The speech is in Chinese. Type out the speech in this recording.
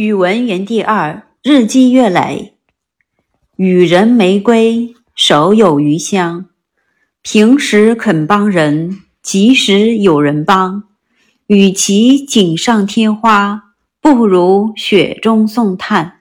语文园地二日积月累。予人玫瑰手有余香。平时肯帮人及时有人帮。与其锦上添花不如雪中送炭。